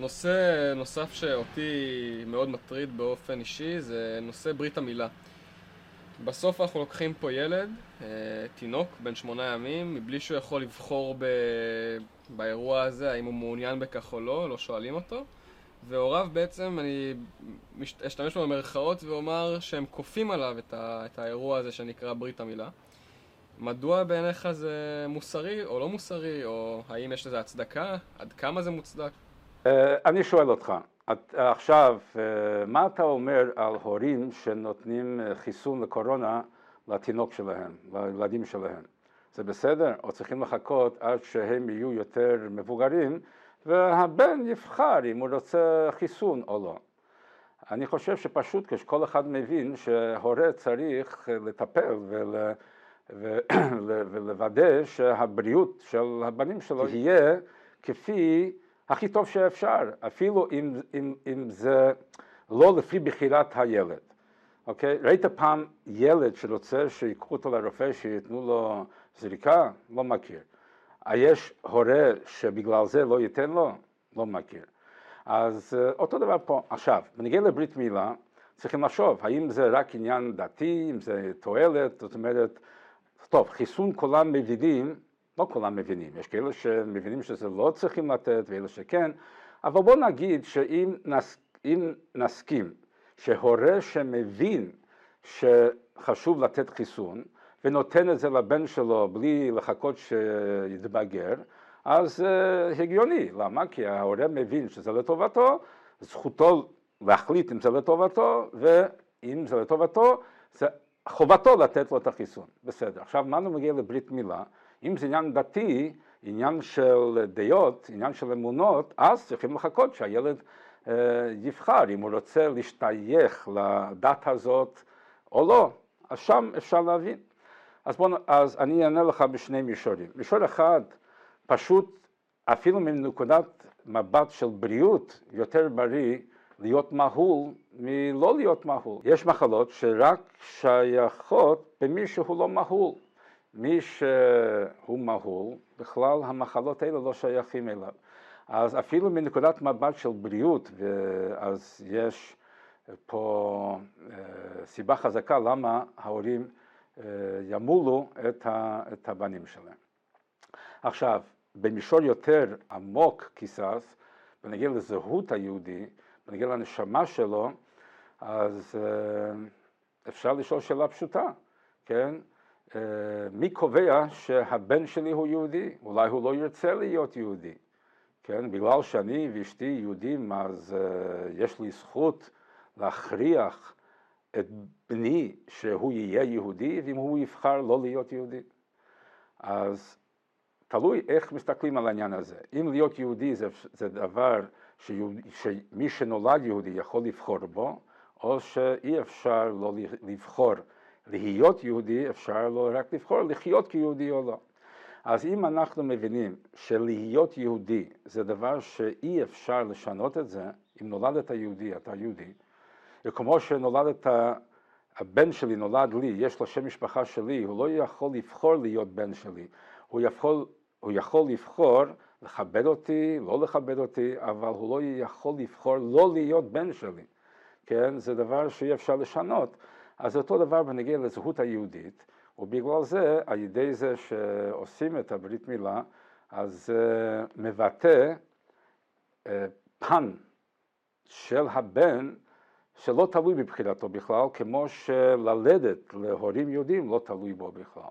נושא נוסף שאותי מאוד מטריד באופן אישי זה נושא ברית המילה. בסוף אנחנו לוקחים פה ילד, אה, תינוק, בן שמונה ימים, מבלי שהוא יכול לבחור ב... באירוע הזה, האם הוא מעוניין בכך או לא, לא שואלים אותו. והוריו בעצם, אני אשתמש במרכאות ואומר שהם כופים עליו את, ה... את האירוע הזה שנקרא ברית המילה. מדוע בעיניך זה מוסרי או לא מוסרי, או האם יש לזה הצדקה? עד כמה זה מוצדק? אה, אני שואל אותך, את, עכשיו, אה, מה אתה אומר על הורים שנותנים אה, חיסון לקורונה לתינוק שלהם, לילדים שלהם? זה בסדר? או צריכים לחכות עד שהם יהיו יותר מבוגרים והבן יבחר אם הוא רוצה חיסון או לא. אני חושב שפשוט כשכל אחד מבין שהורה צריך לטפל ול... ולוודא שהבריאות של הבנים שלו תהיה כפי הכי טוב שאפשר, אפילו אם, אם, אם זה לא לפי בחירת הילד. אוקיי? ראית פעם ילד שרוצה שיקחו אותו לרופא שייתנו לו זריקה? לא מכיר. יש הורה שבגלל זה לא ייתן לו? לא מכיר. אז אה, אותו דבר פה. עכשיו, בנגיע לברית מילה, צריכים לחשוב, האם זה רק עניין דתי, אם זה תועלת, זאת אומרת, טוב, חיסון כולם מבינים, לא כולם מבינים, יש כאלה שמבינים שזה לא צריכים לתת ואלה שכן, אבל בוא נגיד שאם נס, נסכים שהורה שמבין שחשוב לתת חיסון ונותן את זה לבן שלו בלי לחכות שיתבגר, אז uh, הגיוני. למה? כי ההורה מבין שזה לטובתו, זכותו להחליט אם זה לטובתו, ואם זה לטובתו, זה חובתו לתת לו את החיסון, בסדר. עכשיו, מה מגיע לברית מילה? אם זה עניין דתי, עניין של דעות, עניין של אמונות, אז צריכים לחכות שהילד אה, יבחר אם הוא רוצה להשתייך לדת הזאת או לא, אז שם אפשר להבין. אז, בוא, אז אני אענה לך בשני מישורים. מישור אחד, פשוט אפילו מנקודת מבט של בריאות, יותר בריא להיות מהול מלא להיות מהול. יש מחלות שרק שייכות במי שהוא לא מהול. מי שהוא מהול, בכלל המחלות האלה לא שייכים אליו. אז אפילו מנקודת מבט של בריאות, אז יש פה אה, סיבה חזקה למה ההורים אה, ימולו את הבנים שלהם. עכשיו, במישור יותר עמוק כיסס, ונגיע לזהות היהודי, בנגיע לנשמה שלו, אז אה, אפשר לשאול שאלה פשוטה, כן? אה, מי קובע שהבן שלי הוא יהודי? אולי הוא לא ירצה להיות יהודי, כן? בגלל שאני ואשתי יהודים, אז אה, יש לי זכות להכריח את בני שהוא יהיה יהודי, ואם הוא יבחר לא להיות יהודי. אז תלוי איך מסתכלים על העניין הזה. אם להיות יהודי זה, זה דבר שיהודי, שמי שנולד יהודי יכול לבחור בו, או שאי אפשר לא לבחור להיות יהודי, אפשר לא רק לבחור לחיות כיהודי או לא. אז אם אנחנו מבינים שלהיות יהודי זה דבר שאי אפשר לשנות את זה, אם נולדת יהודי, אתה יהודי, וכמו שנולדת, הבן שלי נולד לי, יש לו שם משפחה שלי, הוא לא יכול לבחור להיות בן שלי, הוא יכול, הוא יכול לבחור לכבד אותי, לא לכבד אותי, אבל הוא לא יכול לבחור לא להיות בן שלי, כן? זה דבר שאי אפשר לשנות. אז אותו דבר בנגיע לזהות היהודית, ובגלל זה, על ידי זה שעושים את הברית מילה, אז uh, מבטא uh, פן של הבן שלא תלוי בבחירתו בכלל, כמו שללדת להורים יהודים לא תלוי בו בכלל.